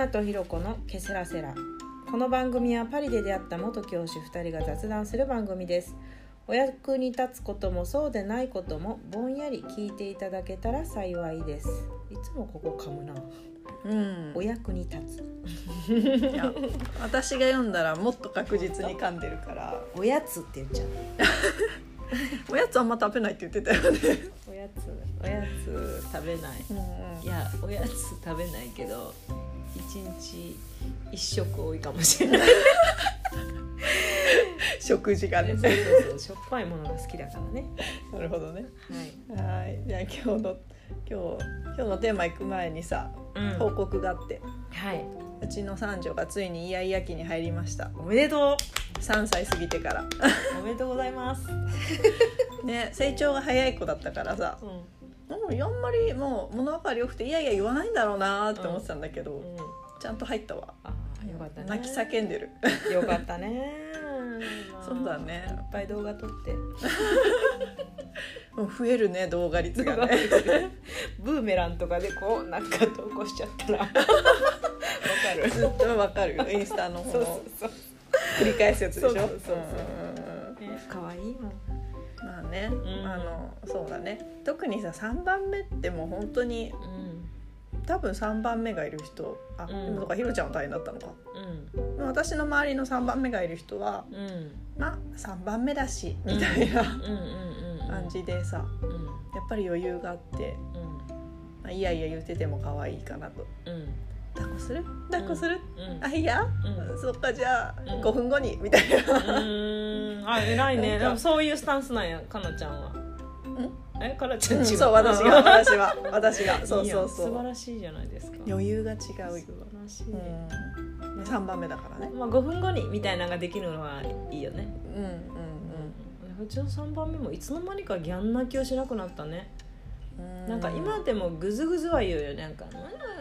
ナとひろこのケセラセラ。この番組はパリで出会った元教師2人が雑談する番組です。お役に立つこともそうでないこともぼんやり聞いていただけたら幸いです。いつもここ噛むな。うん。お役に立つ。いや私が読んだらもっと確実に噛んでるから。おやつって言っちゃう。おやつあんま食べないって言ってたよね。おやつおやつ。食べない。いやおやつ食べないけど一日一食多いかもしれない。食事がね。そうそうそうしょっぱいものが好きだからね。なるほどね。はい。はい。じゃあ今日の今日今日のテーマ行く前にさうん。報告があって。はい。うちの三女がついにイヤイヤ期に入りました。おめでと3歳過ぎてから。うおめでとうございます。ね成長が早い子だったからさ。うんうんあんまりもう物分かりよくていやいや言わないんだろうなって思ってたんだけど、うんちゃんと入ったわ。あーよかったね。泣き叫んでる。よかったね。ま あそうだね。いっぱい動画撮って。もう増えるね動画率がね。ブーメランとかでこうなんか投稿しちゃったら。わかる。ずっとわかる。よインスタの方の繰り返すやつでしょ？そうそうそうそう。んんうんね可愛いもんまあね、ん。あのそうだね。特にさ3番目ってもう本当に多分3番目がいる人あ、うん。でもとかひろちゃんは大変だったのか。うん。私の周りの3番目がいる人はうん。うんまあ3番目だしみたいなうん。うんうん感じでさうん。やっぱり余裕があって、まあ、いやいや言ってても可愛いかなと。うん抱っこする？抱っこする、うん。あいや、うん。そっかじゃあうん。5分後にみたいな、うん。あ偉いね。でもそういうスタンスなんやかなちゃんは。えかなちゃん違うそう私が 私は私が。そうそうそう。素晴らしいじゃないですか。余裕が違う素晴らしい、うん、3番目だからね。まあ5分後にみたいなのができるのはいいよね。うんうんうちの3番目もいつの間にかギャン泣きをしなくなったね、うんなんか今でもグズグズは言うよ。なんか「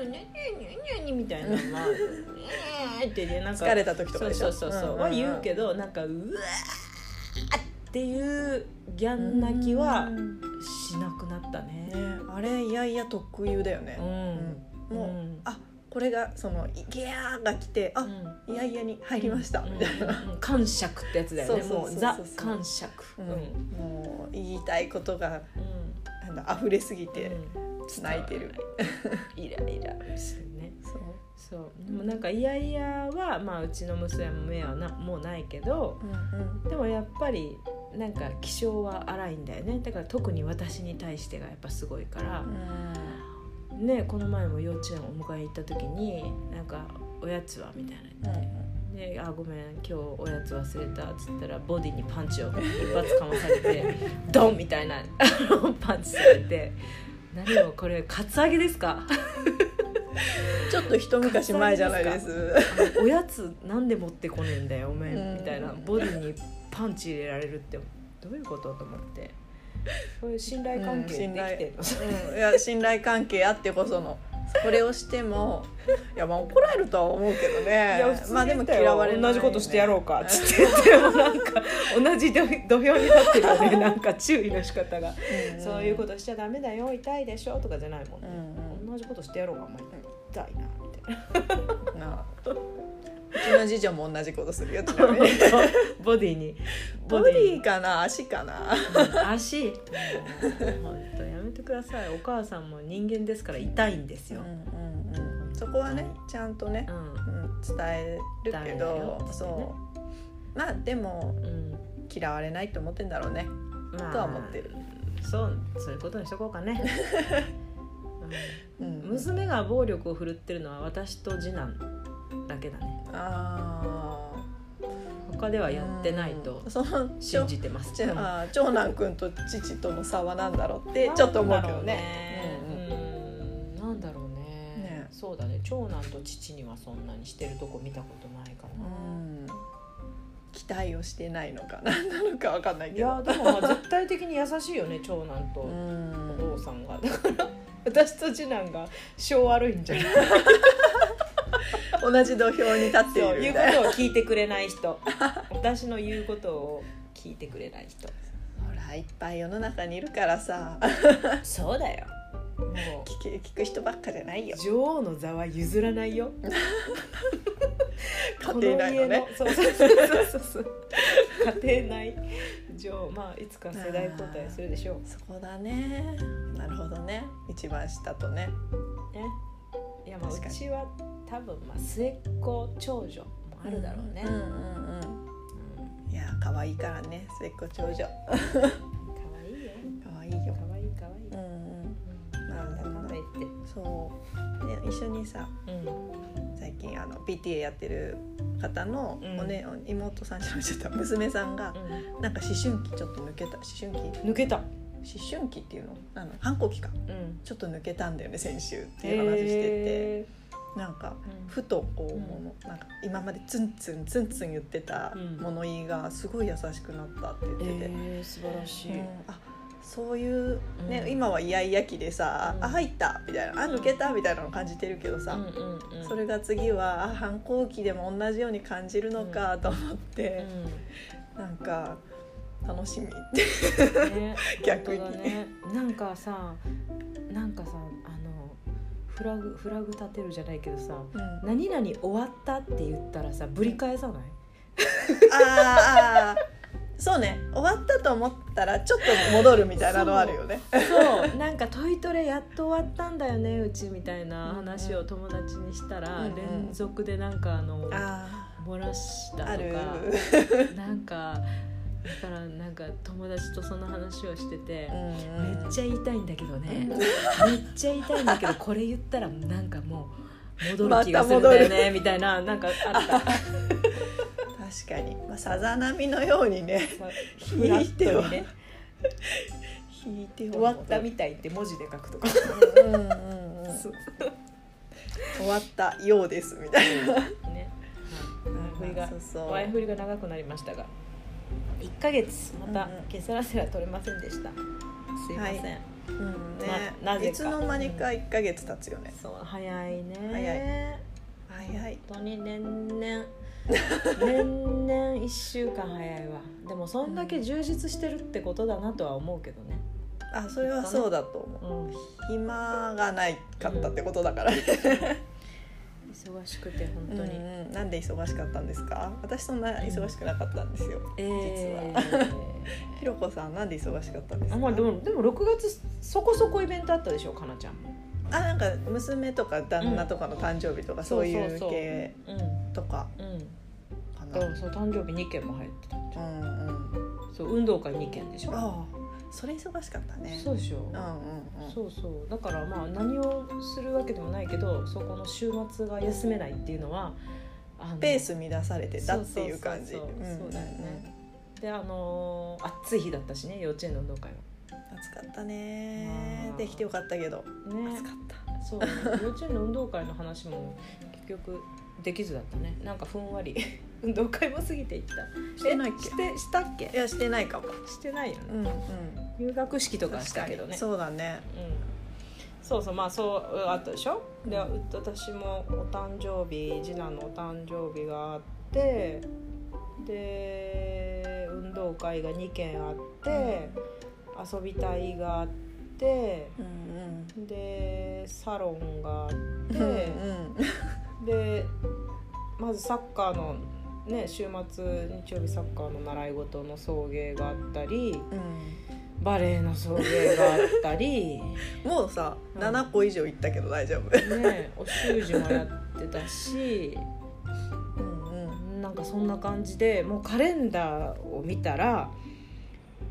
うんにゃにゃにゃにゃ」みたいな。まあ「えーってねなんか疲れた時とかそうでしょ？そうそうそう、は言うけどなんか「うわー!」っていうギャン泣きはうんしなくなったね。ねあれいやいや特有だよね。う、ん、うん。もう、ん。あこれがその「ギャー」が来て「あ、うん。いやいやに入りました」みたいな、うんうん感触ってやつだよね。もうザ感触ううん。んうん。もう言いたいことがなんだ溢れすぎてうん。泣いてる、イライラ。するねそう。そう。でもなんかイヤイヤはまあうちの娘も目はなもうないけどうんでもやっぱりなんか気性は荒いんだよね。だから特に私に対してがやっぱすごいから。うん。ねこの前も幼稚園お迎え行った時になんか「おやつは?」みたいな言って。であごめん今日おやつ忘れたっつったらボディにパンチを一発かまされて ドンみたいな パンチされて何もこれカツアゲですか？ちょっと一昔前じゃないです。おやつなんで持ってこねえんだよおめうん。えみたいなボディにパンチ入れられるってどういうことと思って。そういう信頼関係できてんの、うん、いや信頼関係あってこそのこれをしても いやまあ怒られるとは思うけどね。まあでも嫌われない、同じことしてやろうかっつって言ってもなんか 同じ土土俵に立ってるよね。なんか注意の仕方が、うん。そういうことしちゃダメだよ痛いでしょとかじゃないもんうね、ん。同じことしてやろうかお前痛いなみたいなうんなあ。うちの次女も同じことするよちなみに。ボディに。ボディかな？足かな？うん足。本当やめてください。お母さんも人間ですから痛いんですよ、うんうんうん。そこはねちゃんとねう、ん。うん、伝えるけどそう。まあでもうん。嫌われないと思ってんだろうね。まあとは思ってる。そうそういうことにしとこうかね、う うんん、娘が暴力を振るってるのは私と次男だけだね。あ他ではやってないと信じてます。あー長男くんと父との差は何だろうってちょっと思うけどね。うんなんだろうね。ね。そうだね。長男と父にはそんなにしてるとこ見たことないかうな、ん。期待をしてないのか何なのか分かんないいけど。やでもまあ絶対的に優しいよね長男とうん。お父さんが。だから私と次男が性悪いんじゃない？同じ土俵に立っていそう言うことを聞いてくれない人。私の言うことを聞いてくれない人。ほらいっぱい世の中にいるからさ。そうだよ。も聞く聞く人ばっかじゃないよ。う女王の座は譲らないよ。家庭内のね。そうそうそうそうそう家庭内。女王まあいつか世代交代するでしょう。そこだね。なるほどね。一番下とね。ねいやまあうちは多分まあ末っ子長女もあるだろうね、うんうんうんうん。いや可愛いからね末っ子長女。可愛いよ。可愛いよ。可愛い可愛い。うんうん。うん。なんだかんだ言ってそうで一緒にさうん最近あの PTA やってる方のうんお、ね妹さんじゃなちゃった娘さんがなんか思春期ちょっと抜けた思春期抜けた思春期っていうの？あの反抗期か。うん。ちょっと抜けたんだよね先週っていう話してて、へなんかーふとこうもの、なんか今までツンツンツンツン言ってたうん物言いがすごい優しくなったって言ってて、えー、素晴らしい、うんあそういうね、うん今はイヤイヤ期でさ「うんあ入った」みたいな「あ抜けた」みたいなの感じてるけどさ、うんうんうん、それが次はあ反抗期でも同じように感じるのかと思って、なんか楽しみ。ってうんね逆にね。なんかさなんかさあのフラグフラグ立てるじゃないけどさ「何々終わった」って言ったらさぶり返さない？あーあー。そうね。終わったと思ったらちょっと戻るみたいなのあるよね。そう。なんか「トイトレやっと終わったんだよねうち」みたいな話を友達にしたら、うんうん。連続でなんかあのあ漏らしたとかなんかだからなんか友達とその話をしてて、めめっちゃ言いたいんだけどね、めっちゃ言いたいんだけどこれ言ったらなんかもう戻る気がするんだよね、みたいななんかあった。確かに、まあ、さざ波のようにねフラットにね。引いては終わったみたいって文字で書くとか、うんうんうんそう。終わったようですみたいな。ね、前振りが前振りが長くなりましたが1ヶ月またうんうん。ケセラセラ取れませんでした。すいません、はいうん。ね。ななぜか。いつの間にか一ヶ月経つよね。そう早いね。早い。早い。本当に年々。年々1週間早いわ。でもそんだけ充実してるってことだなとは思うけどね。あそれはそうだと思う。うん。暇がないかったってことだから。ね。忙しくて本当に、うんうん。なんで忙しかったんですか？私そんな忙しくなかったんですよ。えー。実は。ひろこさんなんで忙しかったんですか？あまあでもでも6月そこそこイベントあったでしょかなちゃんも。あなんか娘とか旦那とかの誕生日とかそういうそうそう系う。ん。とか。うん。かな。そう誕生日2件も入ってたうんうん。そう運動会2件でしょ。ああそれ忙しかったね。そうでしょ、うんうんうん。そうそう。だからまあ何をするわけでもないけどそこの週末が休めないっていうのはペース乱されてたっていう感じ。そうだよねであのー暑い日だったしね幼稚園の運動会暑かったね。できてよかったけど。はね。暑かった。そう。幼稚園の運動会の話も結局できずだったね。なんかふんわり運動会も過ぎていった。してないっけ？えしてしたっけ？いやしてないかも。してないよね。うんうん。入学式とかしたけどね。そうだね。うん、そうそうまあそうあったでしょ？で私もお誕生日次男のお誕生日があってで運動会が2件あって遊びたいがあってうん。でサロンがあって、うんうん。でまずサッカーのね週末日曜日サッカーの習い事の送迎があったりバレエの送迎があったり。う んもうさうん。7個以上いったけど大丈夫。ねお習字もやってたし。うんうん。なんかそんな感じでもうカレンダーを見たら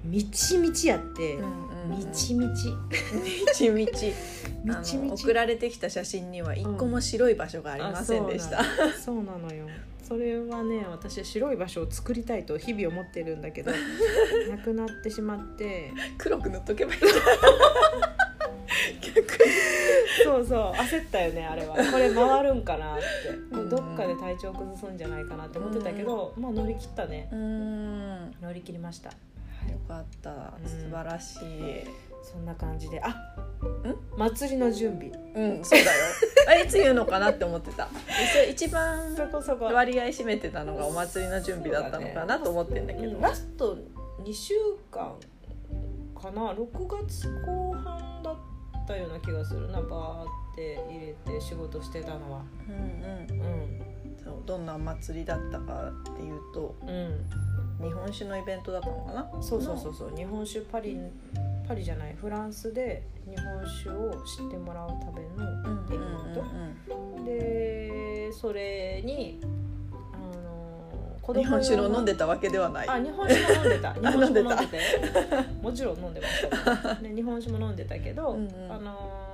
みちみちやって、うんうんみちみち。みちみち。みちみち。送られてきた写真には一個も白い場所がありませんでした、あそうなのよそれはね私は白い場所を作りたいと日々思ってるんだけど なくなってしまって。黒く塗っとけばいい。逆に。そうそう焦ったよねあれは。これ回るんかなって。うん。うんどっかで体調崩すんじゃないかなって思ってたけど、まあ乗り切ったね。うん。乗り切りました。よかった。うん。素晴らしい、そんな感じで。あ祭りの準備。うん、そうだよ。あれいつ言うのかなって思ってた。それ一番割合占めてたのがお祭りの準備だったのかなと思ってんだけど。うんラスト2週間かな？6月後半だっったような気がする。なバーって入れて仕事してたのは。うんうん。うん。そうどんなお祭りだったかっていうとうん。日本酒のイベントだったのかな？そうそうそうそう。日本酒パリパリじゃないフランスで日本酒を知ってもらうためのイベント。でそれに日本酒を飲んででたわけではない。あ日本酒も飲んでた。日本酒も飲んでてもちろん飲んでました。ね、日本酒も飲んでたけど、うんうん。あの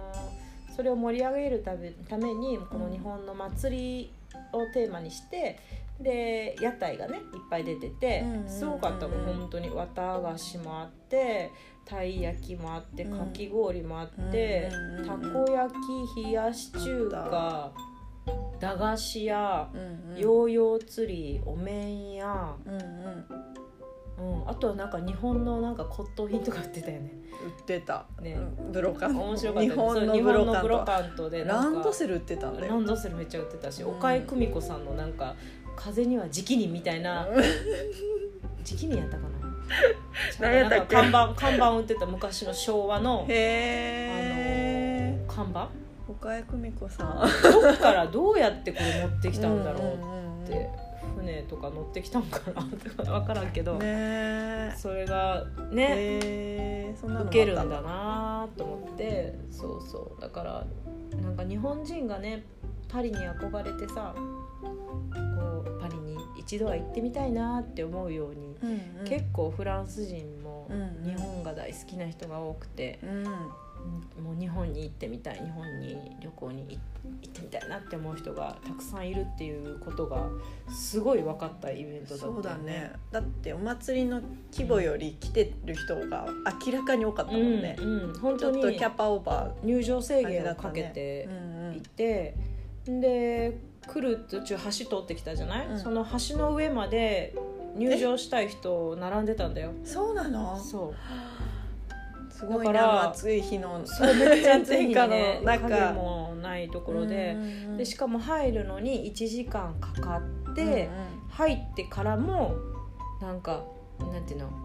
それを盛り上げるためためにこの日本の祭りをテーマにしてで屋台がねいっぱい出てて、すごかった本当に綿菓子もあってたい焼きもあってうん。かき氷もあって、たこ焼き冷やし中華駄菓子屋うんうん。ヨーヨー釣りお面屋、うんうん。うん、あとはなんか日本のなんか骨董品とか売ってたよね。売ってた、ね。うん。ブロカン面白かった日本のブロ本のブロカント。でランドセル売ってたんだよ。ランドセルめっちゃ売ってたし、うん。岡井久美子さんのなんか「風には時期に」みたいな時期にやったかな？何やったっけ？なんか看板看板売ってた昔の昭和のへえ看板？岡井久美子さん。どっからどうやってこれ持ってきたんだろうっうて船とか乗ってきたんかなとか分からんけど、んねえそれがね、受けるんだなと思ってそうそう。だからなんか日本人がねパリに憧れてさ一度は行ってみたいなって思うように、うんうん。結構フランス人もうんうん。日本が大好きな人が多くて、うん。もう日本に行ってみたい日本に旅行に行行ってみたいなって思う人がたくさんいるっていうことがすごい分かったイベントだったよそうだね。だってお祭りの規模より来てる人が明らかに多かったもんね、うんうん、本ちょ当にっとキャパオーバ入場制ー限をかけてうんうん。いて、で来る途中橋通ってきたじゃない、うん。その橋の上まで入場したい人並んでたんだよ。そうなの？そう。すごいだからな暑い日の。そうめっちゃ暑い日に炎ね天下の 影もないところで,、でしかも入るのに1時間かかって、入ってからもなんかなんていうの？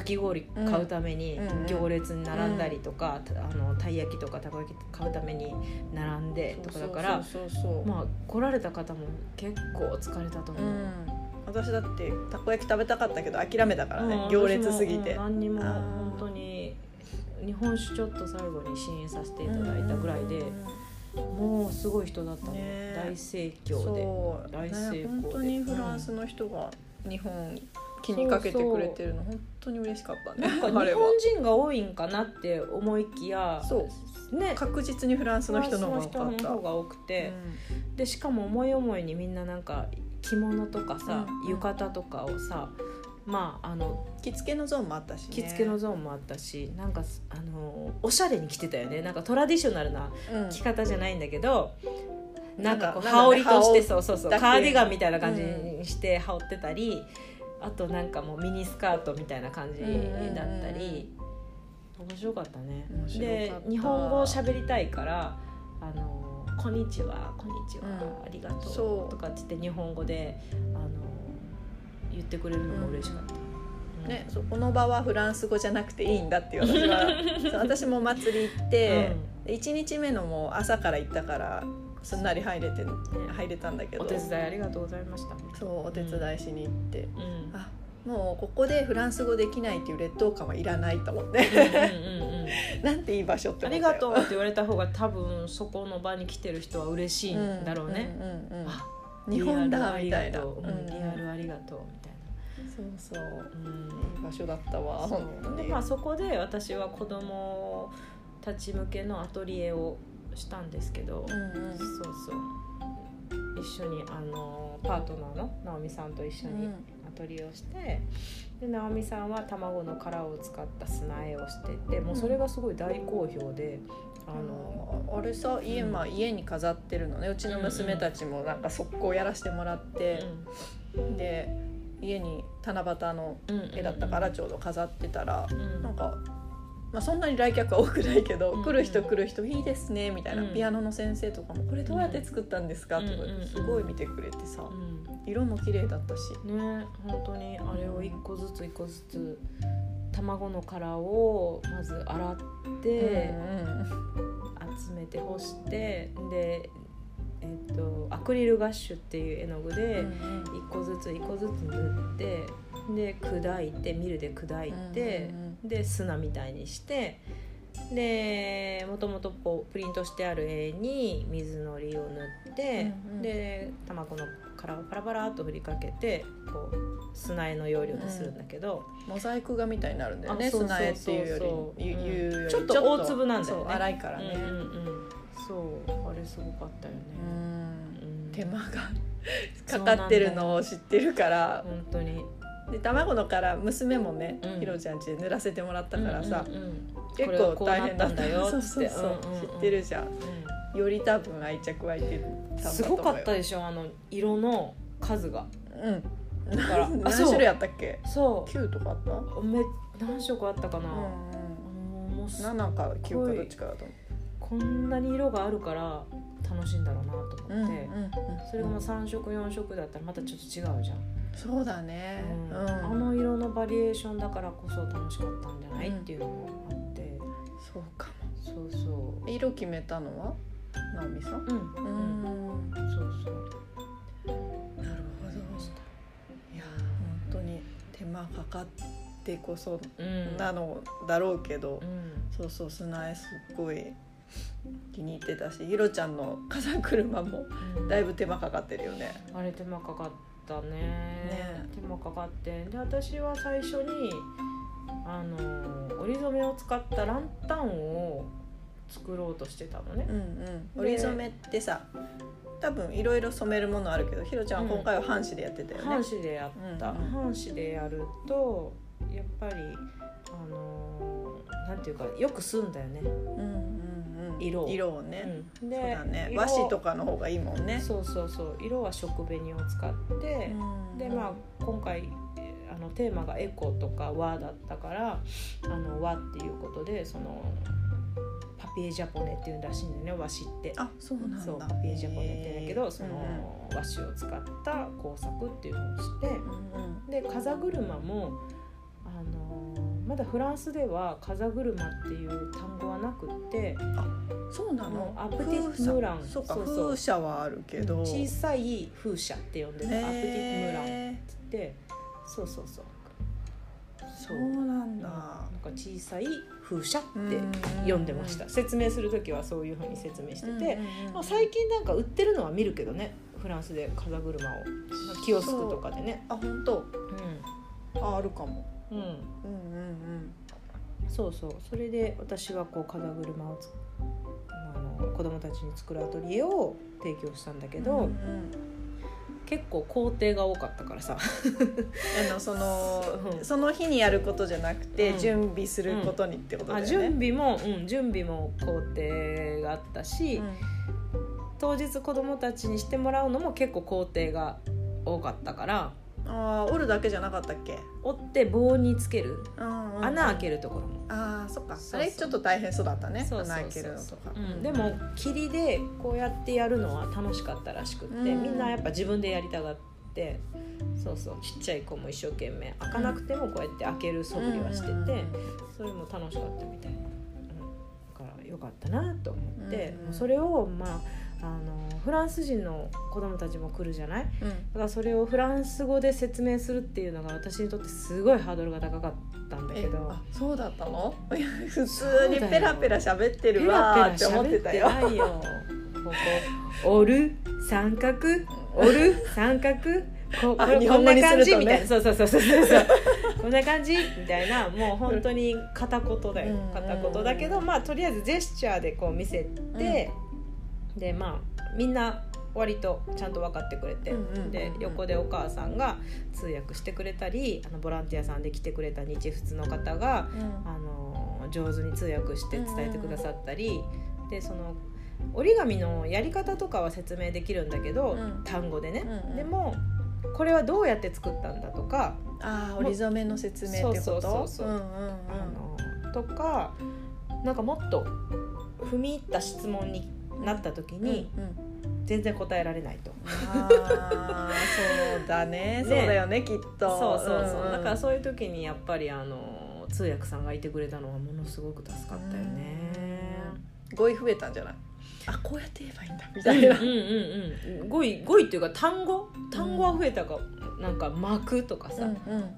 かき氷買うためにうん。うん行列に並んだりとか、たあのたい焼きとかたこ焼き買うために並んでとかだからまあ来られた方も結構疲れたと思う、うん。私だってたこ焼き食べたかったけど諦めたからね、うん行列すぎて。うん何にも本当に日本酒ちょっと最後に試飲させていただいたぐらいで、もうすごい人だったの、ね。大盛況で。大成功で。ね本当にフランスの人が日本気にかけてくれてるの本当に嬉しかったねなんか日本人が多いんかなって思いきやそう。ね。確実にフランスの人の方が多くて、でしかも思い思いにみんななんか着物とかさ、うん。浴衣とかをさまああのうん着付けのゾーンもあったし、ね、着付けのゾーンもあったしなんかあのおしゃれに着てたよね。なんかトラディショナルなうん。着方じゃないんだけど、なんかこう羽織としてそうそうそう。カーディガンみたいな感じにして羽織ってたり、あとなんかもうミニスカートみたいな感じだったり、面白かったね。で日本語を喋りたいから「あのこんにちはこんにちは、うんありがとそうう」とかって言って日本語であの言ってくれるのも嬉しかった。うん。ね、そこの場はフランス語じゃなくていいんだっていう私は 私もお祭り行って、で1日目のもう朝から行ったからすんなり入れて入れたんだけど。お手伝いありがとうございました。そうお手伝いしに行って、うん。うんあもうここでフランス語できないっていう劣等感はいらないと思って。うんうんうん なんていい場所ってありがとうって言われた方が多分そこの場に来てる人は嬉しいんだろうね。うんうんうんあ日本だみたいな、う。うんリアうん。ルありがとうみたいそうそう。な。うん。いい場所だったわそまあそこで私は子供たち向けのアトリエをしたんですけど、うんうん。そうそう。一緒にあのパートナーの直美さんと一緒にうん。アトリエをして、で直美さんは卵の殻を使った砂絵をしててもうそれがすごい大好評で、あのああれさ家,、うん。まあ、家に飾ってるのね。うちの娘たちもなんか速攻やらせてもらって、で家に七夕の絵だったからちょうど飾ってたら、うん。なんか、まあ、そんなに来客は多くないけど、うん来る人来る人いいですねみたいな、うん。ピアノの先生とかも「これどうやって作ったんですか?」とかうんすごい見てくれてさうん。色も綺麗だったし。ね本当にあれを一個ずつ一個ずつ卵の殻をまず洗って、うん集めて干してで、えっとアクリルガッシュっていう絵の具でうん1個ずつ1個ずつ塗ってで砕いてミルで砕いて、で砂みたいにしてでもともとこうプリントしてある絵に水のりを塗って、うんうん。で卵の殻をパラパラっと振りかけてこう砂絵の要領にするんだけど、モザイク画みたいになるんだよね砂絵っていうよりうん。ちょっと大粒なんだよね。粗いからね、うんうんうん。そうあれすごかったよね、うん。うん。手間が かかってるのを知ってるから。本当にで卵の殻娘もね、うん。ひろちゃんちで塗らせてもらったからさ、うんうんうん。結構大変だったんだよそうって。そうそう、うんうんうん。知ってるじゃん。より多分愛着湧いてる。すごかったででしょあの色の数が。うん。だから。何あそう。種類あったっけ？そ9とかあった？うめ何色あったかな、うんもうもうす7か9かどっちかだと思こんなに色があるから楽しいんだろうなとう、思って、うんそれがもう3色4色だったらまたちょっと違うじゃん、そうだね、うん。うん。あの色のバリエーションだからこそ楽しかったんじゃない、うんっていうのもあって。そうかも。そうそう。色決めたのは？直美さん？うん、そうそう。なるほど。いや本当に手間かかってこそうん。なのだろうけど、うん。そうそう砂絵すっごい気に入ってたしひろちゃんの風車もうん。だいぶ手間かかってるよね。あれ手間かかったね。ね。手間かかって。で私は最初にあの折り染めを使ったランタンを作ろうとしてたのね。うんうん、折り染めってさ多分いろいろ染めるものあるけどひろちゃんは今回は半紙でやってたよね。半紙でやった、うんうん半紙でやるとやっぱりあのなんていうかよく吸うんだよね、うん、色を。色をね、うん、そうだね。色和紙とかの方がいいもんね。そうそうそう。色は食紅を使って、うん。でまあ今回えーあのテーマがエコとか和だったからあの和っていうことでそのパピエジャポネっていうんらしいんだよね和紙って。あそうなんだ。そうパピエジャポネって言うんだけど、そのうん和紙を使った工作っていうのをして。うんうん。で風車もあのまだフランスでは風車っていう単語はなくってそうなの？アプティックムラン。そうかそうそう。風車はあるけど。小さい風車って呼んでたアプティックムランへでそうそうそう。ーそうなんだ。なんか小さい風車ってうん呼んでました。説明する時はそういうふうに説明してて、まあ、最近なんか売ってるのは見るけどねフランスで風車を。キオスクとかでね。あ本当。うああるかもん、うん、うんうん。そうそう。それで私はこう風車をつあの子供たちに作るアトリエを提供したんだけど、うんうん。結構工程が多かったからさ。あのそのうん。その日にやることじゃなくて、うん。準備することにってことだよね。あ準備も、うん、準備も工程があったし、うん。当日子供たちにしてもらうのも結構工程が多かったからああ折るだけじゃなかったっけ？折って棒につける。うんうん。穴開けるところも、ああそっか。それちょっと大変そうだったね。そうそうそう穴開けるのとか、うん、でも霧でこうやってやるのは楽しかったらしくって、うん。みんなやっぱ自分でやりたがってそうそうちっちゃい子も一生懸命開かなくてもこうやって開ける素振りはしてて、うん。それも楽しかったみたい、うん、だからよかったなと思って、うんもうそれをまああのフランス人の子供たちも来るじゃない？うん。だからそれをフランス語で説明するっていうのが私にとってすごいハードルが高かったんだけえどあそうだったの？普通にペラペラ喋ってるペラペラわーって思ってたよ。喋ってないよ。ここ。折る？三角？折る？三角？ここあ日本語にするとね。感じ？みたいな。そうそうそうそうそう。こんな感じ？みたいな。もう本当に片言だよ。うん。片言だけどまあとりあえずジェスチャーでこう見せて、でまあみんな割とちゃんと分かってくれて、うんうんうんうんで横でお母さんが通訳してくれたりあのボランティアさんで来てくれた日仏の方があの上手に通訳して伝えてくださったり、でその折り紙のやり方とかは説明できるんだけど、うん。単語でね、うんうん。でもこれはどうやって作ったんだとか、ああ折り染めの説明ってこと？そうそうそうとかなんかもっと踏み入った質問になった時にうんうん。全然答えられないと。そうだね。ね。そうだよねきっと。そうそうそう、んん。だからそういう時にやっぱりあの通訳さんがいてくれたのはものすごく助かったよね。語彙増えたんじゃない？あこうやって言えばいいんだ。み たうんいな、うんうん。語彙語彙っていうか単語？単語は増えたか、なんか巻くとかさ、うん。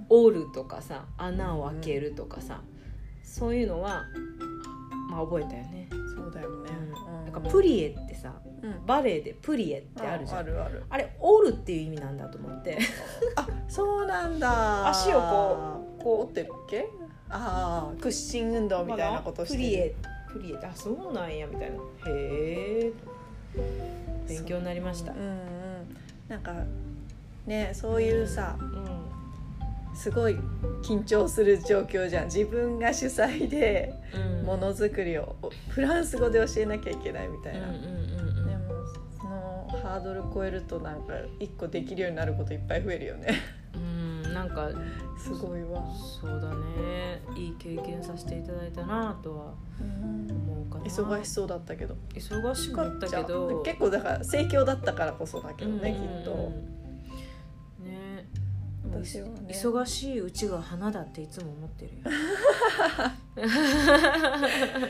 折るとかさ穴を開けるとかさ、そういうのはまあ覚えたよね。かプリエってさうん。バレエでプリエってあるじゃん。あるある。あれ折るっていう意味なんだと思って。あそうなんだ。足をこうこ折ってるっけ？ああ屈伸運動みたいなことしてる。プリエプリエあそうなんやみたいな。へえ。勉強になりました。うんうん。なんかねそういうさうすごい緊張する状況じゃん。自分が主催でものづくりをフランス語で教えなきゃいけないみたいな、うんうんうんでもそのハードル超えるとなんか一個できるようになることいっぱい増えるよね。うんうんなんかすごいわ、そうだね。いい経験させていただいたなとは思うかな。忙しそうだったけど。忙しかったけど。結構だから盛況だったからこそだけどね、きっと。ね私はね。忙しいうちが花だっていつも思ってるよ。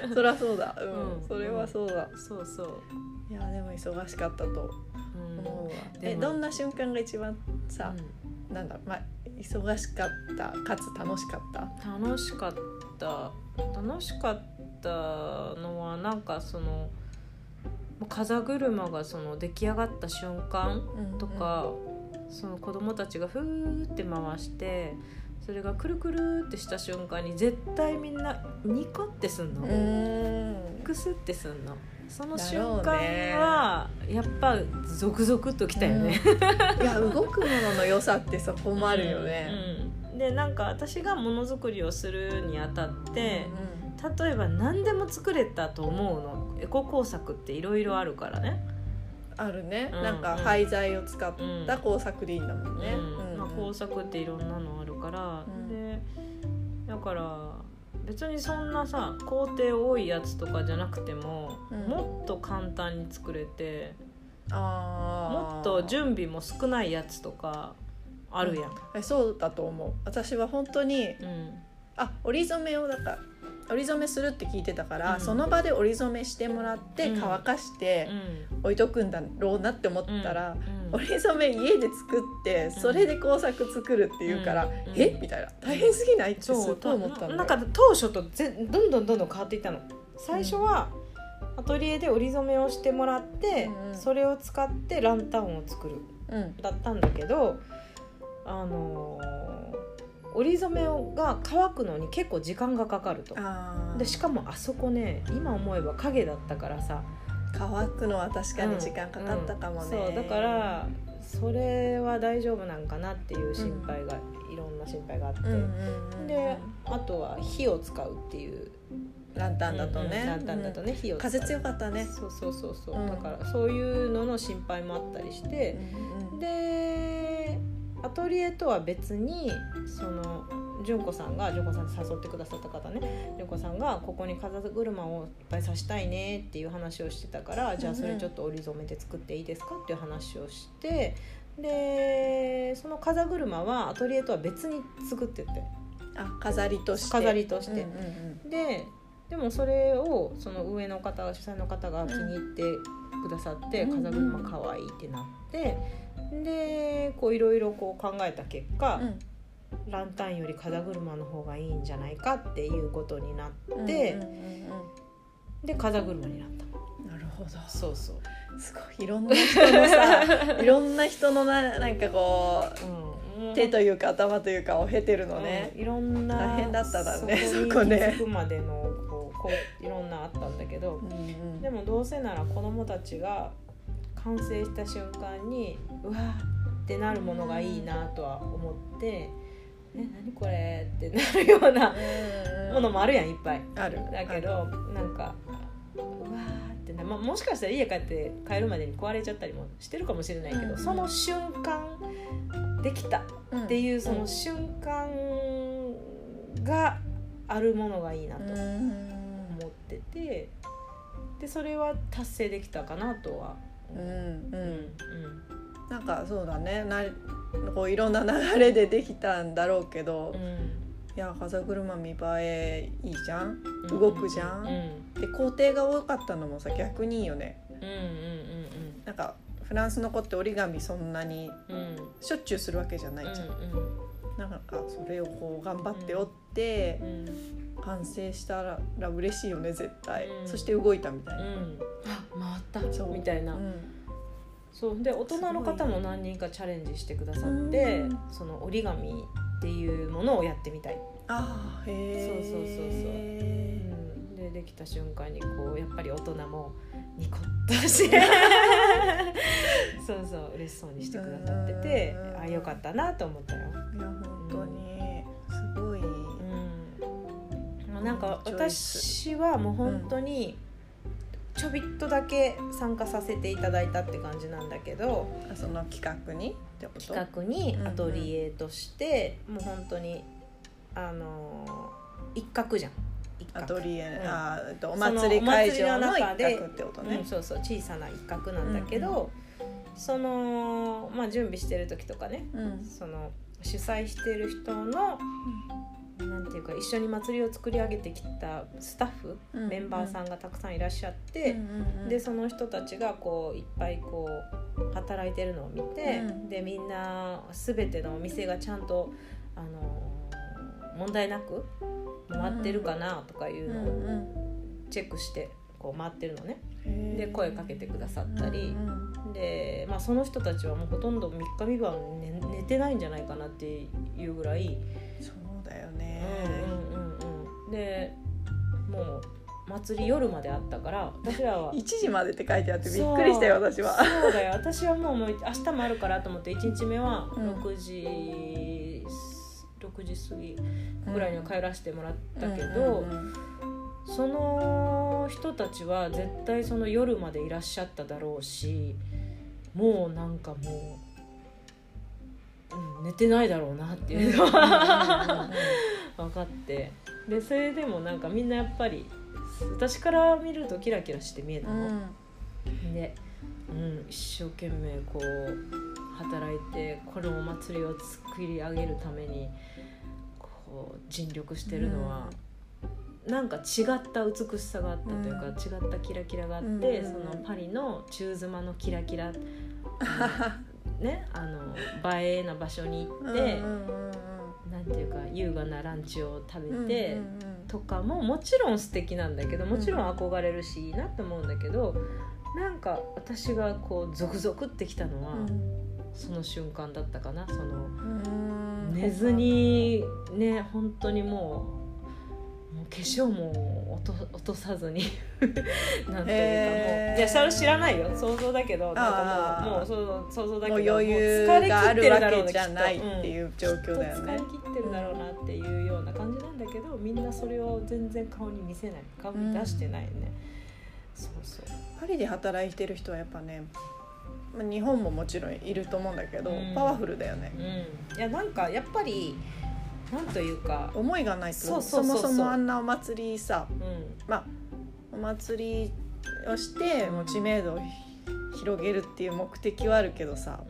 そりゃそうだ。うん、うん。それはそうだ。そうそう、いやでも忙しかったと。うん。思うわ、えどんな瞬間が一番さ、なんだまあ忙しかったかつ楽しかった？うん楽しかった。楽しかったのはなんかその風車がその出来上がった瞬間とか、その子供たちがふーって回してそれがくるくるってした瞬間に絶対みんなニコってすんの、うんうんクスってすんの。そのだ瞬間ね。はやっぱゾクゾクっときたよね、いや動くものの良さってそこもあるよね、うんうん。でなんか私がものづくりをするにあたって例えば何でも作れたと思うの。エコ工作っていろいろあるからねあるね、うんなんか廃材を使った工作でいいんだもんね、うん。まあ、工作っていろんなのあるから、うん。でだから別にそんなさ工程多いやつとかじゃなくても、うん。もっと簡単に作れてもっと準備も少ないやつとかあるやん。えそうだと思う。私は本当にうん。あ折り染めをだから折り染めするって聞いてたから、うん。その場で折り染めしてもらってうん。乾かしてうん。置いとくんだろうなって思ったら、うん。折り染め家で作ってそれで工作作るっていうから、うん。え？みたいな。大変すぎない？ってすごい思ったんだよ。なんか当初とぜどんどんどんどん変わっていったの。最初はアトリエで織り染めをしてもらって、うんうん。それを使ってランタンを作る。うん。だったんだけどあのー織り染めが乾くのに結構時間がかかると。でしかもあそこね今思えば影だったからさ。乾くのは確かに時間かかったかもね、うん。そうだからそれは大丈夫なんかなっていう心配が、いろんな心配があって、うんうんうんであとは火を使うっていう。ランタンだとね、うんランタンだとね、火を使う。風強かったね、そうそうそうそう、うん。だからそういうのの心配もあったりして、うん。でアトリエとは別にその純子さんが純子さん誘ってくださった方ね。純子さんがここに風車をいっぱい刺したいねっていう話をしてたからじゃあそれちょっと織り染めで作っていいですかっていう話をしてでその風車はアトリエとは別に作ってて。あ飾りとして。飾りとして。うんうんででもそれをその上の方主催の方が気に入ってくださって、うん風車かわいいってなってでこういろいろこう考えた結果、うん。ランタンより風車の方がいいんじゃないかっていうことになって、うんうんうんで風車になった。うんなるほど。そうそう、すごい。いろんな人のさ いろんな人のななんかこうん、う手というか頭というかを経てるのね。うん、いろんな大変だっただねそこにそこまでのこうこういろんなあったんだけど、うんうん。でもどうせなら子供たちが完成した瞬間にうわーってなるものがいいなとは思って「え何これ?」ってなるようなものもあるやんいっぱい。ある。だけどなんかうわーってな、まあ、もしかしたら家帰って帰るまでに壊れちゃったりもしてるかもしれないけど、うんその瞬間できたっっていうその瞬間があるものがいいなと思っててでそれは達成できたかなとはうんう思う。んなんかそうだねなこういろんな流れでできたんだろうけどうんうんいや風車見栄えいいじゃんうん動くじゃんうんで工程が多かったのもさ逆にいいよね。うんうんなんかフランスの子って折り紙そんなにうん。うんしょっちゅうするわけじゃないじゃん、なんかそれをこう頑張って折って完成したら嬉しいよね絶対、うん。そして動いたみたいな、うん。あ回った。みたいな、うん。そう。で大人の方も何人かチャレンジしてくださってうんその折り紙っていうものをやってみたい、ああへえそうそうそうそう。うん、でできた瞬間にこうやっぱり大人もニコッとして。そうそう嬉しそうにしてくださっててうん。あよかったなと思ったよ。いや本当に。すごい、うん、まあなんか私はもう本当にちょびっとだけ参加させていただいたって感じなんだけどあその企画に？企画にアトリエとして、もう本当にあのー一角じゃん。一ア角。トリエ、うん。あお祭り会場の一角ってことね。うん、そうそう小さな一角なんだけど、その、まあ、準備してる時とかねうん。その主催してる人の、なんていうか一緒に祭りを作り上げてきたスタッフ、うん。メンバーさんがたくさんいらっしゃって、うんでその人たちがこういっぱいこう働いてるのを見て、うん。でみんな全てのお店がちゃんと、あのー問題なく回ってるかなとかいううんのをうんチェックしてこう回ってるのね。で声かけてくださったり。で、まあ、その人たちはもうほとんど3日3晩寝寝てないんじゃないかなっていうぐらい、そうだよね、うんうんうんうん、でもう祭り夜まであったから私らは 1時までって書いてあってびっくりしたよ私は。そうだよ。私はもうもう明日もあるからと思って1日目はうん。6時、6時過ぎぐらいには帰らせてもらったけど、うんうんうんその人たちは絶対その夜までいらっしゃっただろうしもうなんかもう、うん、寝てないだろうなっていうのは分かって。でそれでもなんかみんなやっぱり私から見るとキラキラして見えたの。で、うん、一生懸命こう働いてこのお祭りを作り上げるためにこう尽力してるのは、なんか違った美しさがあったというか、違ったキラキラがあって、うん。そのパリの中妻のキラキラ、ね あの映えな場所に行って、うんうんうんうん。なんていうか優雅なランチを食べて。うんうんとかももちろん素敵なんだけどもちろん憧れるしいいなって思うんだけどなんか私がこうゾクゾクってきたのは、その瞬間だったかなそのうん寝ずにね本当にもうもう化粧も落と 落とさずに なんというかもう、いやそれ知らないよ。想像だけどなんかもうもうそう想像だけどもう余切ってるわけるだろうねじゃないっていう状況だよね。疲れ切ってるだろうなっていうような感じなんだけどみんなそれを全然顔に見せない。顔に出してないよね、そうそう。パリで働いてる人はやっぱねまあ日本ももちろんいると思うんだけど、うん。パワフルだよね。うん。いやなんかやっぱりなんというか思いがないとそうそうそうそう。もそもあんなお祭りさうん。まあお祭りをしてもう知名度を広げるっていう目的はあるけどさ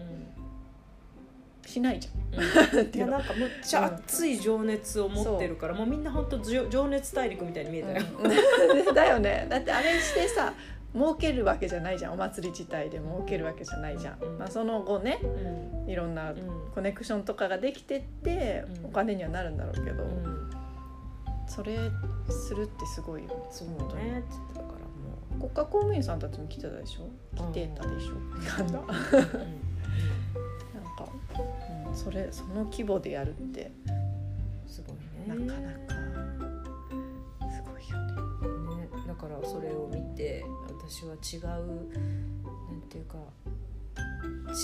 しないじゃん。うん、いやなんかむっちゃ熱い情熱を持ってるから、もうみんな本当情情熱大陸みたいに見えたよ、うん。だよね。だってあれしてさ儲けるわけじゃないじゃん。お祭り自体で儲けるわけじゃないじゃん、うん。まあ、その後ねうん。いろんなうん。コネクションとかができてってうん。お金にはなるんだろうけど、うん。それするってすごいよねそうねって言ってたからも国家公務員さんたちも来てたでしょ？来てたでしょ、なん。だ なんか、う、うん、それその規模でやるってうん、すごいね。なかなかすごいよね。ね、だからそれを見て私は違うなんていうか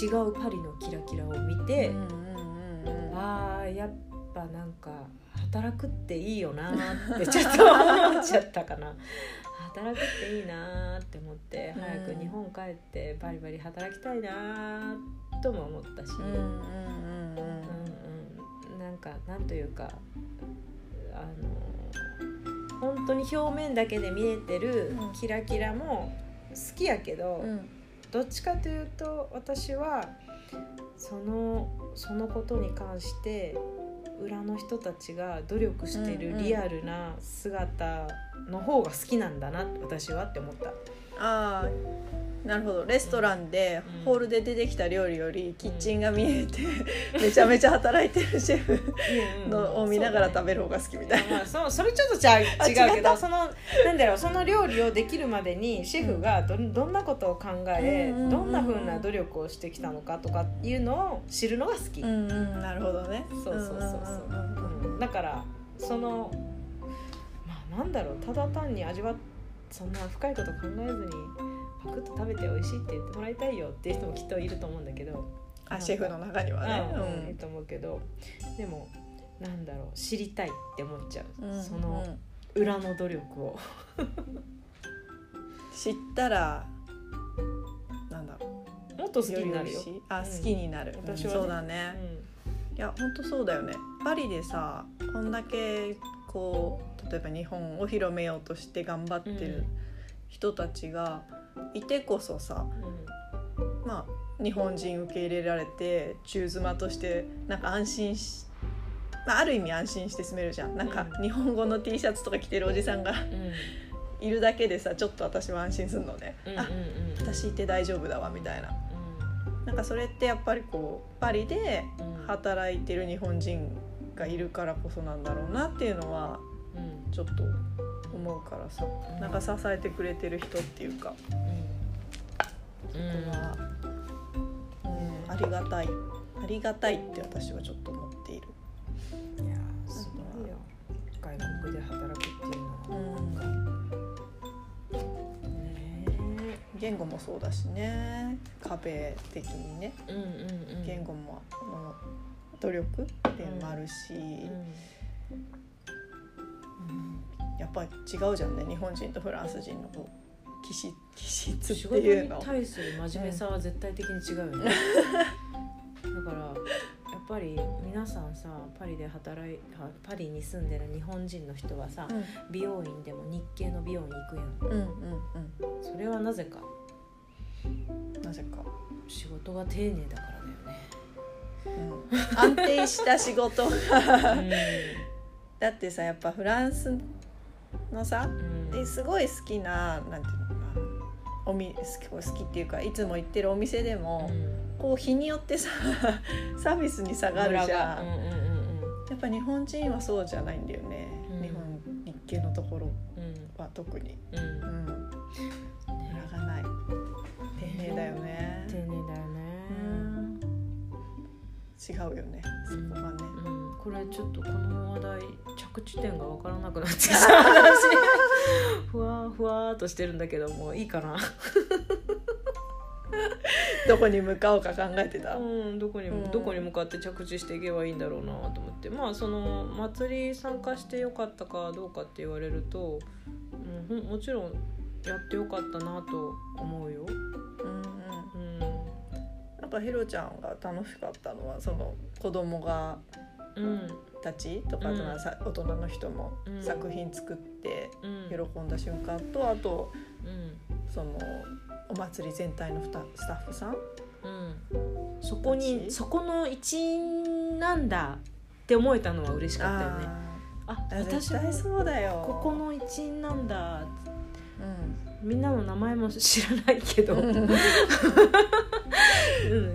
違うパリのキラキラを見て、あーやっぱなんか働くっていいよなーってちょっと思っちゃったかな。働くっていいなーって思ってうん早く日本帰ってバリバリ働きたいなーとも思ったし、うんうんうんうんうん。うんなんかなんというかあの本当に表面だけで見えてるうん。キラキラも好きやけど、うん。どっちかというと私はそのそのことに関して裏の人たちが努力してるリアルな姿の方が好きなんだな私はって思った。ああなるほど。レストランでうん。ホールで出てきた料理よりキッチンが見えて、めちゃめちゃ働いてるシェフのを見ながら食べる方が好きみたいな。まあ、そうそれちょっとちゃ違うけどそのなんだろうその料理をできるまでにシェフがどどんなことを考え、うんうんうんうん。どんなふうな努力をしてきたのかとかいうのを知るのが好き、うんうんなるほどね。そうそうそうそう、んうんうんうん。だからそのまあなんだろうただ単に味わっそんな深いこと考えずにパクッと食べて美味しいって言ってもらいたいよっていう人もきっといると思うんだけど。あシェフの中にはね。うん。いいと思うけど。でもなんだろう知りたいって思っちゃう、うんそのうん裏の努力を、知ったらなんだろもっと好きになるよ。あうん。好きになる、私はね。そうだね、いや本当そうだよね。パリでさこんだけこう例えば日本を広めようとして頑張ってる人たちがいてこそさまあ日本人受け入れられて中妻としてなんか安心し、まあ、ある意味安心して住めるじゃん。なんかうん。日本語の T シャツとか着てるおじさんがうん。うんいるだけでさちょっと私は安心するのね、うんうんあ私いて大丈夫だわみたいな。なんかそれってやっぱりこうパリでうん。働いてる日本人がいるからこそなんだろうなっていうのはうん。ちょっと思うからさうん。なんか支えてくれてる人っていうか。うん。ここは、うん、ありがたい。ありがたいって私はちょっと思っている。いやーすごいよ外国で働くっていうのは、ね言語もそうだしね。壁的にね。うんうんうん。言語もの努力っていうのもあるし、うん。うんやっぱり違うじゃんね日本人とフランス人のこう気質気質仕事にっていうの。対する真面目さは絶対的に違うよね、だからやっぱり皆さんさパリで働いはパリに住んでる日本人の人はさ、美容院でも日系の美容院行くやん。うんうんうん。それはなぜか。うんなぜか、仕事が丁寧だからだようん、安定した仕事ねだってさやっぱフランスのさうん。ですごい好きななんていうのかなおみ好き好きっていうかいつも行ってるお店でも、こう日によってさ サービスに差があるじゃん、うんうんうんやっぱ日本人はそうじゃないんだよね、うん。日本日系のところうん。は特に、うん。うん。がない。丁寧だよね。丁寧だよ違うよね。そこがね、うん。これちょっとこの話題着地点が分からなくなってきた。話 ふわーふわーっとしてるんだけどもういいかな。どこに向かおうか考えてた、うんどこにも、うん。どこに向かって着地していけばいいんだろうなと思って。まあその祭り参加してよかったかどうかって言われると、うんもちろんやってよかったなと思うよ。うんうんうんなんかひろちゃんが楽しかったのはその子供がうん。たちとか、うん。大人の人もうん。作品作ってうん。喜んだ瞬間とあとうん。そのお祭り全体のスタッフさんうん、そこにそこの一員なんだって思えたのは嬉しかったよね。あ私絶対そうだよ。ここの一員なんだうみんなの名前も知らないけど、うん、ん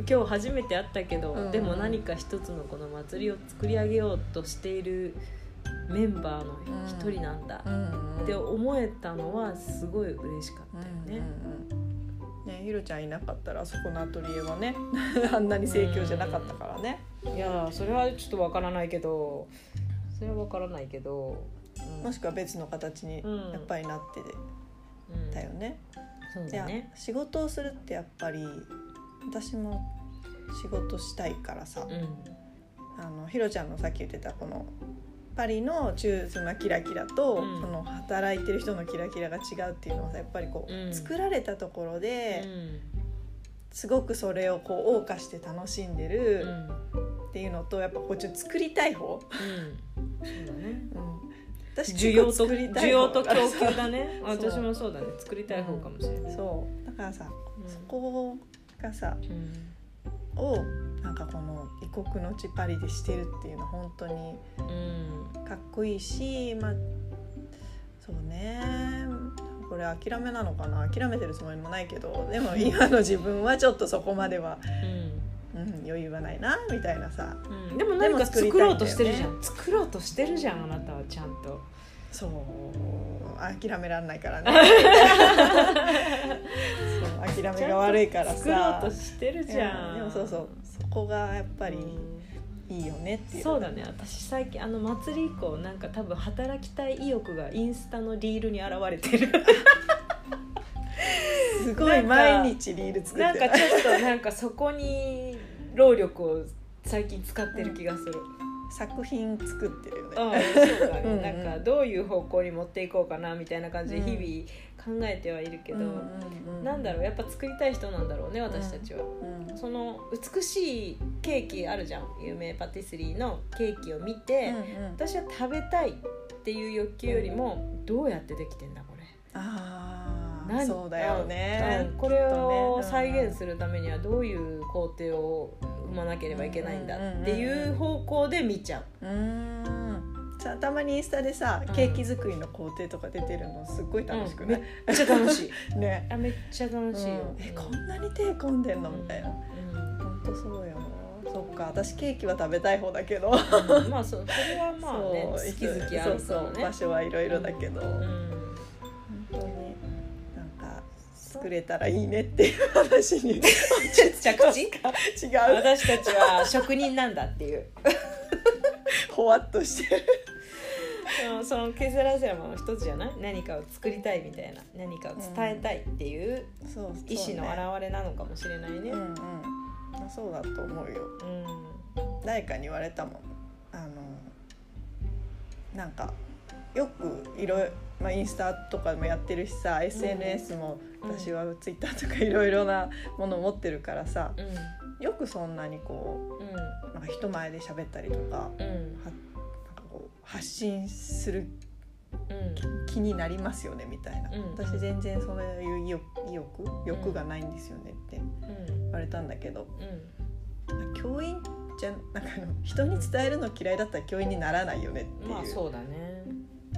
今日初めて会ったけど、うん。でも何か一つのこの祭りを作り上げようとしているメンバーの一人なんだうん。って思えたのはすごい嬉しかったよね。ねひろちゃんいなかったらあそこのアトリエはね あんなに盛況じゃなかったからね、いやーそれはちょっとわからないけど。それはわからないけど、うん。もしくは別の形にうんやっぱりなってうんたよね。そういやだね。仕事をするってやっぱり私も仕事したいからさ、うん。あのひろちゃんのさっき言ってたこのパリの中妻キラキラと、うん。その働いてる人のキラキラが違うっていうのはさやっぱりこう、うん。作られたところで、うん。すごくそれをこう謳歌して楽しんでうるん。っていうのとやっぱこっちの作りたい方、うん。そうだね。需要と需要と供給だね。私もそうだね。作りたい方かもしれない、そう。だからさ、うんそこがさうん。をなんかこの異国の地パリでしてるっていうのは本当にうん。かっこいいしまあそうね。これ諦めなのかな？諦めてるつもりもないけどでも今の自分はちょっとそこまでは、うん、余裕はないなみたいなさ。うん、でも何か作ろうとしてるじゃん。作ろうとしてるじゃんあなたはちゃんと。そう諦めらんないからね。そう諦めが悪いからさ。作ろうとしてるじゃん。うんでもそうそうそこがやっぱりうん。いいよねっていう。そうだね。私最近あの祭り以降なんか多分働きたい意欲がインスタのリールに現れてる。すごい毎日リール作ってる。なんかちょっとなんかそこに労力を最近使ってる気がする、作品作ってるよね。ああそうだね、うんうん。なんかどういう方向に持っていこうかなみたいな感じでうん。日々考えてはいるけど、うんうんうんなんだろうやっぱ作りたい人なんだろうね私たちは、うん。その美しいケーキあるじゃん有名パティスリーのケーキを見て、うんうん。私は食べたいっていう欲求よりもどうやってできてんだこれ。ああ何そうだよね。うんこれを再現するためにはどういう工程を踏まなければいけないんだっていう方向で見ちゃう。うーん。さたまにインスタでさうんケーキ作りの工程とか出てるのすっごい楽しくない、めっちゃ楽しい。ね。あめっちゃ楽しいよ、うん。えこんなに手込んでんの？みたいな。うん。本当そうよ。そっか私ケーキは食べたい方だけど。うん。まあそう。それはまあねそう。好き好きあるそうそう。からね場所はいろいろだけど、うん作れたらいいねっていう話に着地？違う私たちは職人なんだっていう。ほわっとしてる。うんそのケセラセラマの一つじゃない？何かを作りたいみたいな。何かを伝えたいっていう意思の表れなのかもしれないね。うんうん。そうだと思うよ。うん。誰かに言われたもん。あのなんかよくいろいろ、まあ、インスタとかもやってるしさ SNS もうん私はツイッターとかいろいろなもの持ってるからさうん。よくそんなにこううなんか人前で喋ったりとかんうん。はなんかこう発信するうん。気になりますよねみたいな、うん。私全然そういう意欲意欲欲がないんですよねってうん。言われたんだけどうん。教員じゃなんか人に伝えるの嫌いだったら教員にならないよねっていう。まあそうだね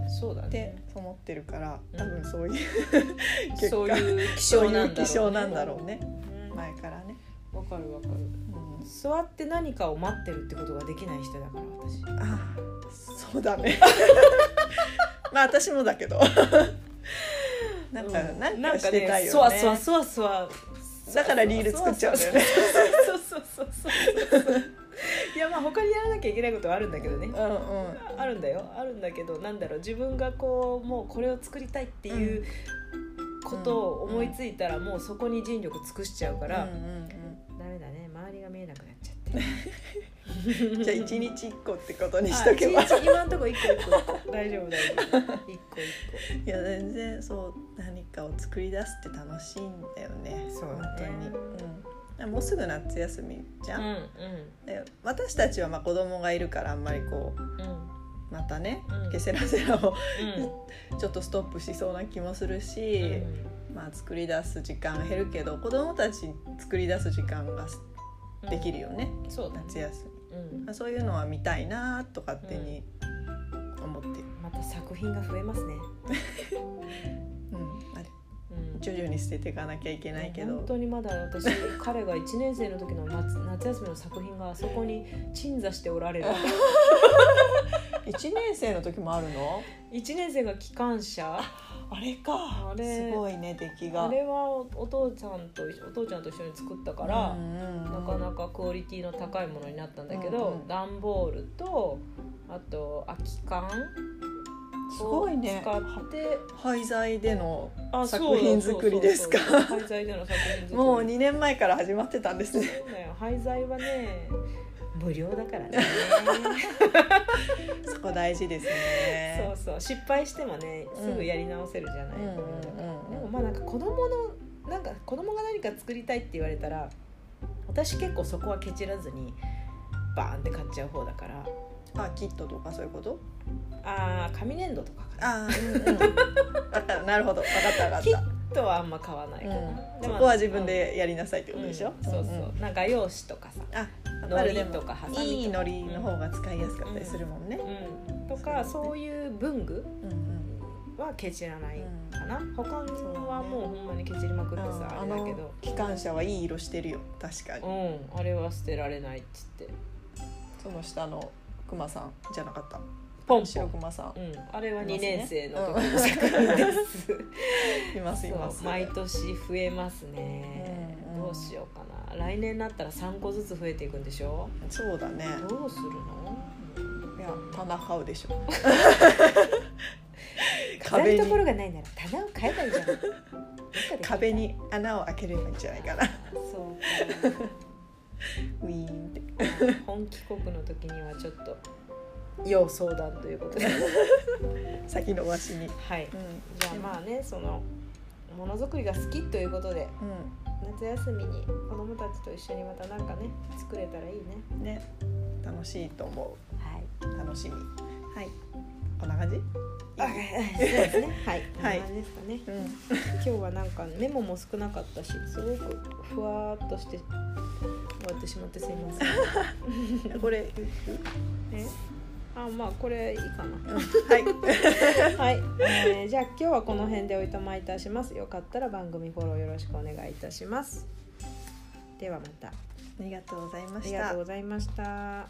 そうだってね思ってるからうん。多分そういう 結果そういう気そういう象なんだろうね。気象なんだろうね。うん。前からね、わかるわかる。うん、座って何かを待ってるってことができない人だから私。あそうだね。まあ私もだけど。なんかうんなんかしてたいそわよね。そわそわそわだからリール作っちゃうんだよね。そうそうそうそうそう いやまあ他にやらなきゃいけないことはあるんだけどね。うんうん。あるんだよ。あるんだけどなんだろう。自分がこうもうこれを作りたいっていうことを思いついたらもうそこに尽力尽くしちゃうから、うんうんダメだね。周りが見えなくなっちゃって。う んじゃあ一日一個ってことにしとけば。今のところ一個一個。大丈夫大丈夫。一個一いや全然そう何かを作り出すって楽しいんだよね。そうだね。本当に、うん、もうすぐ夏休みじゃん、個うん。で私たちはまあ子供がいるからあんまりこううん。うんまたね、うん。ケセラセラをうん。ちょっとストップしそうな気もするし、まあ、作り出す時間が減るけど子供たち作り出す時間がうんできるよね、そうだね。夏休み、うん。まあ、そういうのは見たいなと勝手に思ってる、また作品が増えますね 徐々に捨てていかなきゃいけないけど。本当にまだ私 彼が1年生の時の夏夏休みの作品があそこに鎮座しておられる。1年生の時もあるの？1年生が機関車。あれか。あれ。すごいね出来が。あれはおお父さんとお父ちゃんと一緒に作ったから、うんうんうん。なかなかクオリティの高いものになったんだけど、うんうん。段ボールとあと空き缶すごいね。を使って。廃材でのあ作品作りですか？そうそうそう廃材での作品作り。もう2年前から始まってたんですね。廃材はね無料だからね。そこ大事ですね。そうそう。失敗してもねすぐやり直せるじゃない、でもまあなんか子供のなんか子供が何か作りたいって言われたら私結構そこはケチらずにバーンって買っちゃう方だからあキットとかそういうこと？あー紙粘土とかかな。あーうん なるほど。分かった分かった。キッとはあんま買わないかな、うん。でもそこは自分でやりなさいってことでしょ、うん。そうそう、なんか画用紙とかさ。あのりとかハサミいいのりの方が使いやすかったりするもんね、うん、とかそういう文具うんうん。はケチらないかな、他はもうほんまにケチりまくってさ、ああれだけど。の機関車はいい色してるよ。確かに。うん。あれは捨てられないっつって。その下のクマさんじゃなかった？ポンポ白ン。クマさん。うん、あれはい2ますね。年生の時の作品で す、いますいそます。う毎年増えますね、うんうん。どうしようかな。来年になったら3個ずつ増えていくんでしょ？そうだね。どうするの？いや棚買うでしょ。飾る壁にところがないなら棚を買えばいいじゃん。壁に穴を開ければいいんじゃないかな。そうかウィーンって。本帰国の時にはちょっと。要相談ということで。先延ばしに。はい。うん。じゃあまあねそのものづくりが好きということでう夏休みに子供たちと一緒にまたなんかね作れたらいいね。んね。楽しいと思はい。う楽しみ。はい。こんな感じ？あそうですね。はい。はい。感じですかね。うん。今日はなんかメモも少なかったしすごくふわーっとして終わってしまってすいません。これえ？あまあこれいいかな。はい。はい、えーじゃあ今日はこの辺でおいとまいたします。よかったら番組フォローよろしくお願いいたします。ではまた。ありがとうございまありがしたとうございました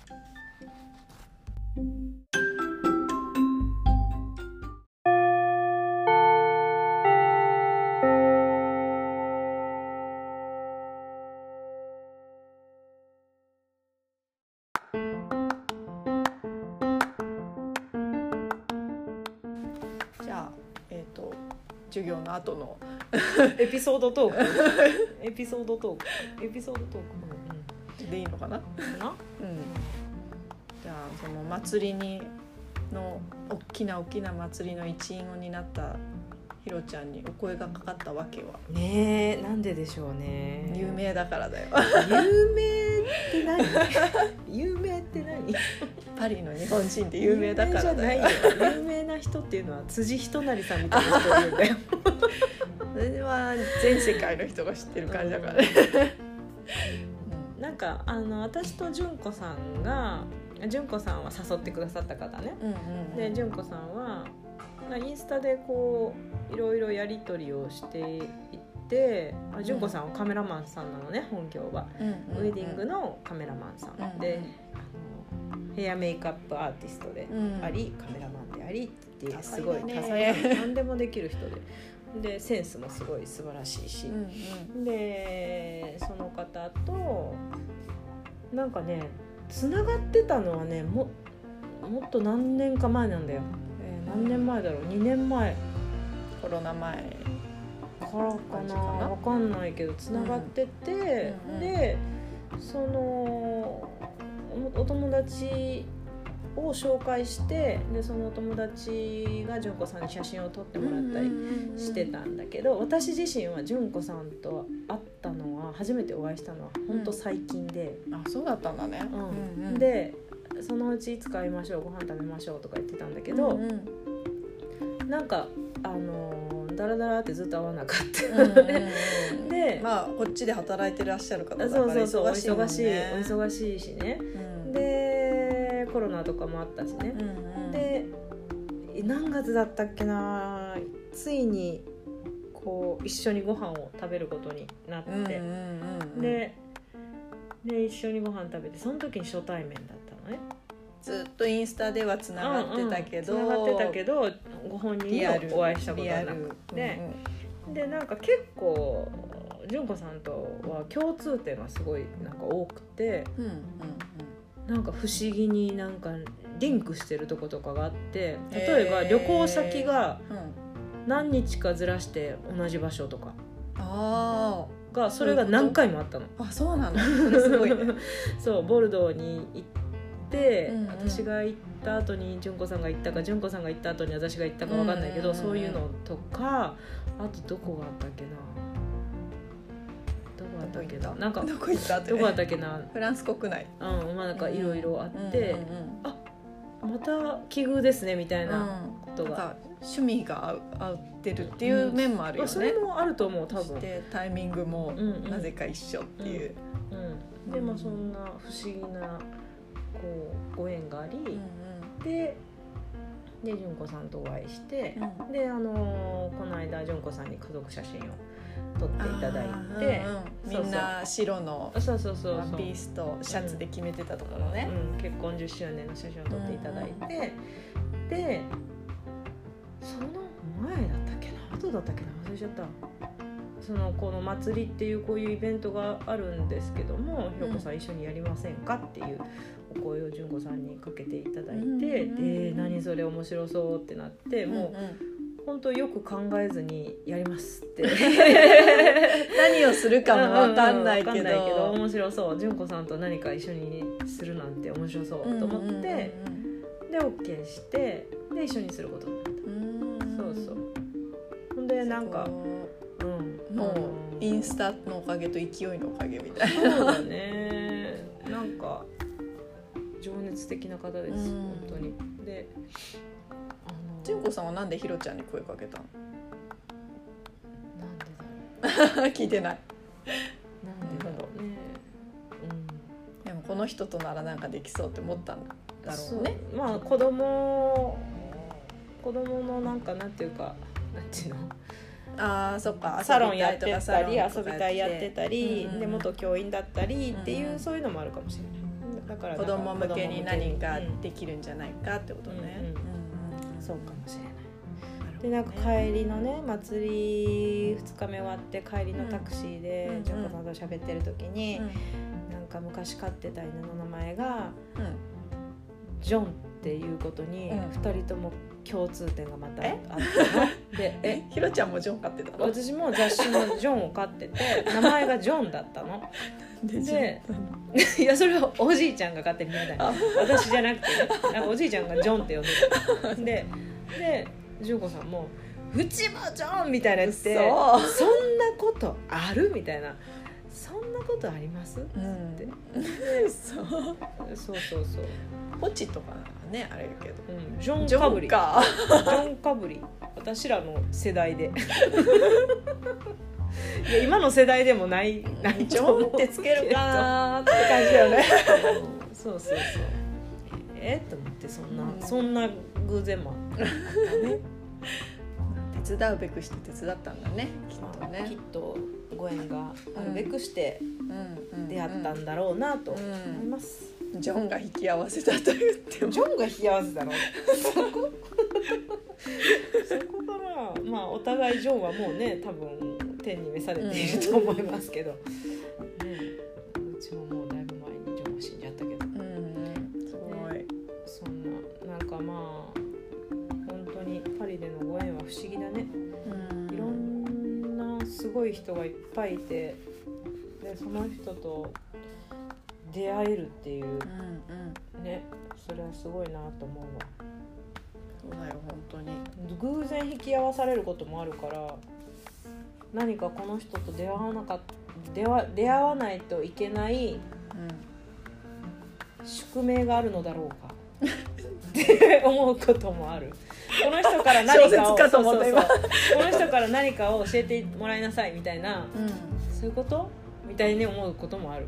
の後の。エピソードトーク。エピソードトーク。エピソードトークでいいのかな？なうん。じゃあその祭りにの大きな大きな祭りの一員になったひろちゃんにお声がかかったわけは。ねえなんででしょうね。有名だからだよ。有名って何？有名って何？パリの日本人って有名だからだよ。有名じゃないよ。有名な人っていうのは辻仁成さんみたいな人いるんだよ。そ全世界の人が知ってる感じだから。ね、なんかあの私と純子さんが純子さんは誘ってくださった方ね。うんうんで純子さんはなインスタでこういろいろやり取りをしていってあ純子さんはカメラマンさんなのね本業は、うんウェディングのカメラマンさん、うんであのヘアメイクアップアーティストでうん。あり、カメラマンでありっていう多すごい多彩な何でもできる人ででセンスもすごい素晴らしいし。うん、うん。でその方となんかねつながってたのはねももっと何年か前なんだよ、えー何年前だろう？2年前。コロナ前。からかな？分かんないけどつながってて、うんうん。でそのおお友達を紹介してでそのお友達が純子さんに写真を撮ってもらったりしてたんだけど私自身は純子さんと会ったのは初めてお会いしたのは本当最近で、あそうだったんだね、うん。うんうん。でそのうちいつか会いましょうご飯食べましょうとか言ってたんだけど、うんうん。なんかあのーダラダラってずっと会わなかった、うんうんうん でまあこっちで働いてらっしゃる方だからそうそうそうお忙しいお忙しいしね。うん。でコロナとかもあったしね。うんうん。で何月だったっけなついにこう一緒にご飯を食べることになって、うんうんうんうん。でで一緒にご飯食べてその時に初対面だったのね。ずっとインスタではつながってたけど、つながってたけどご本人にお会いしたことリアル。はなくて、でなんか結構純子さんとは共通点がすごいなんか多くて。うんうんなんか不思議になんかリンクしてるとことかがあって例えば旅行先が何日かずらして同じ場所とかあがそれが何回もあったの。ーあそうなの？すごいね。そうボルドーに行って、うんうん。私が行った後に純子さんが行ったか純子さんが行った後に私が行ったか分かんないけど、うんうんうんうん。そういうのとかあとどこがあったっけなったっけななんかどこ行ったって。どこあったっけな。フランス国内。うんまあなんかいろいろあって、うんうんうん。また奇遇ですねみたいなうん、ことが、趣味が合う合ってるっていう面もあるよね、それもあると思う多分、タイミングもなぜか一緒っていう、うん、でもそんな不思議なこうご縁があり、うんでで純子さんとお会いして。う、ん。であのーこの間純子さんに家族写真を撮っていただいてうんうん。みんな白のワンピースとシャツで決めてたところね、うん、結婚10周年の写真を撮っていただいて、でその前だったっけな？後だったっけな？忘れちゃった。そのこの祭りっていうこういうイベントがあるんですけどもひろこさん一緒にやりませんかっていうお声を純子さんにかけていただいて、うんで何それ面白そうってなって、もう本当よく考えずにやりますって。何をするかも分かんないけど,、うんうんけど面白そう純子さんと何か一緒にするなんて面白そうと思って、で OK してで一緒にすることになった。うん。そうそう。ほんでなんか、そうん、うもうインスタのおかげと勢いのおかげみたいな。そうだね。なんか情熱的な方です、うん。本当に。で純子さんはなんでひろちゃんに声かけたの？なんでだろ 聞いてない。うなんでだろうね。でもこの人とならなんかできそうって思ったんだうんろう。ねまあ子供子供のなんかなんていうかなんていうの？あーそっか。サロンやってたり遊びたいやってたり、うんうんで元教員だったりっていう、うんそういうのもあるかもしれない。だから子供向けに何かうんできるんじゃないかってことね、うんうんうんうんそうかもしれない。なでなんか帰りのね祭り2日目終わって帰りのタクシーでうん。ジョコさんと喋ってる時に、うん。なんか昔飼ってた犬の名前がうん。ジョンっていうことにうん。2人とも共通点がまたあっえたの。で え？ひろちゃんもジョン飼ってたの？私も雑誌のジョンを飼ってて 名前がジョンだったの。でで いやそれはおじいちゃんが勝手に決めたあ。の私じゃなくて。ねなんかおじいちゃんがジョンって呼んでた。でで純子さんも「うちもジョン!」みたいなやつで嘘「そんなことある?」みたいな「そんなことあります?」うん。でそうそうそうそう、ポチとかねあれやけど。うん、ジョンジかぶりョンか。ジョンかぶり私らの世代で。いや今の世代でもないないジと思うョンってつけるかなって感じだよね。うん。そうそうそう。えっと思ってそんな、うん。そんな偶然もあったね。手伝うべくして手伝ったんだねきっとまあきっね、とご縁があるべくしてうん。うん。出会ったんだろうなとう思いんます、ジョンが引き合わせたと言っても。ジョンが引き合わせたの？そこ？そこからまあお互いジョンはもうね多分天に召されていると思いますけど、ね、うちももうだいぶ前にジョンは死んじゃったけど。うん。すごい。そんななんかまあ本当にパリでのご縁は不思議だねすごい人がいっぱいいてでその人と出会えるっていううんうん。ねそれはすごいなと思うわ。そうだよ本当に。偶然引き合わされることもあるから何かこの人と出会わなかっ出会出会わないといけない宿命があるのだろうか。って思うこともあるこの人から何かをこの人から何かを教えてもらいなさいみたいなうん。そういうこと？みたいに思うこともある。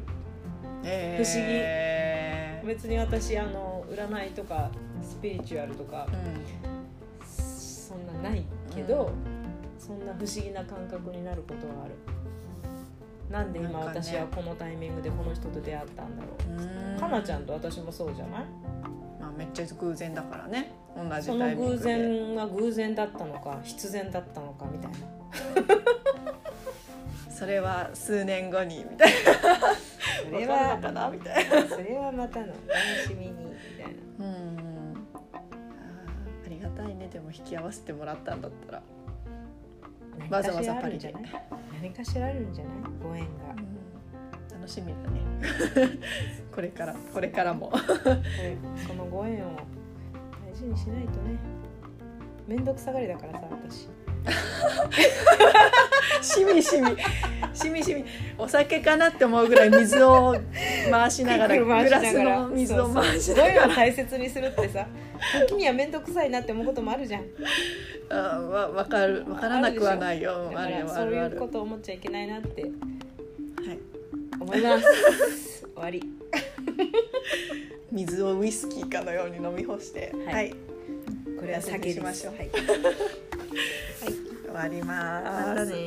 え不思議。議別に私あの占いとかスピリチュアルとかそんなないけど、そんな不思議な感覚になることはある。なんで今私はこのタイミングでこの人と出会ったんだろう。うん。かなちゃんと私もそうじゃない？まあめっちゃ偶然だからね同じその偶タイミングで。然は偶然だったのか必然だったのかみたいな。それは数年後にみたいそれな。わかるはのかなみたいな。それはまたのお楽しみにみたいな。うんありがたいねでも引き合わせてもらったんだったら、わざわざパリで何かしらあるんじゃない？何かしらあるんじゃない？ご縁が。楽しみだね。これからこれからも。そのご縁を大事にしないとね。面倒くさがりだからさ私。しみしみ。しみしみ。お酒かなって思うぐらい水を回しながら グラスの水を回しそうそうそう。いうのを大切にするってさ。時には面倒くさいなって思うこともあるじゃん。あわ分かる。分からなくはないよ。あれらそういうこと思っちゃいけないなってはい。思います。終わり 水をウイスキーかのように飲み干してはい。はい。これは酒しましょう。はい、終わります。ね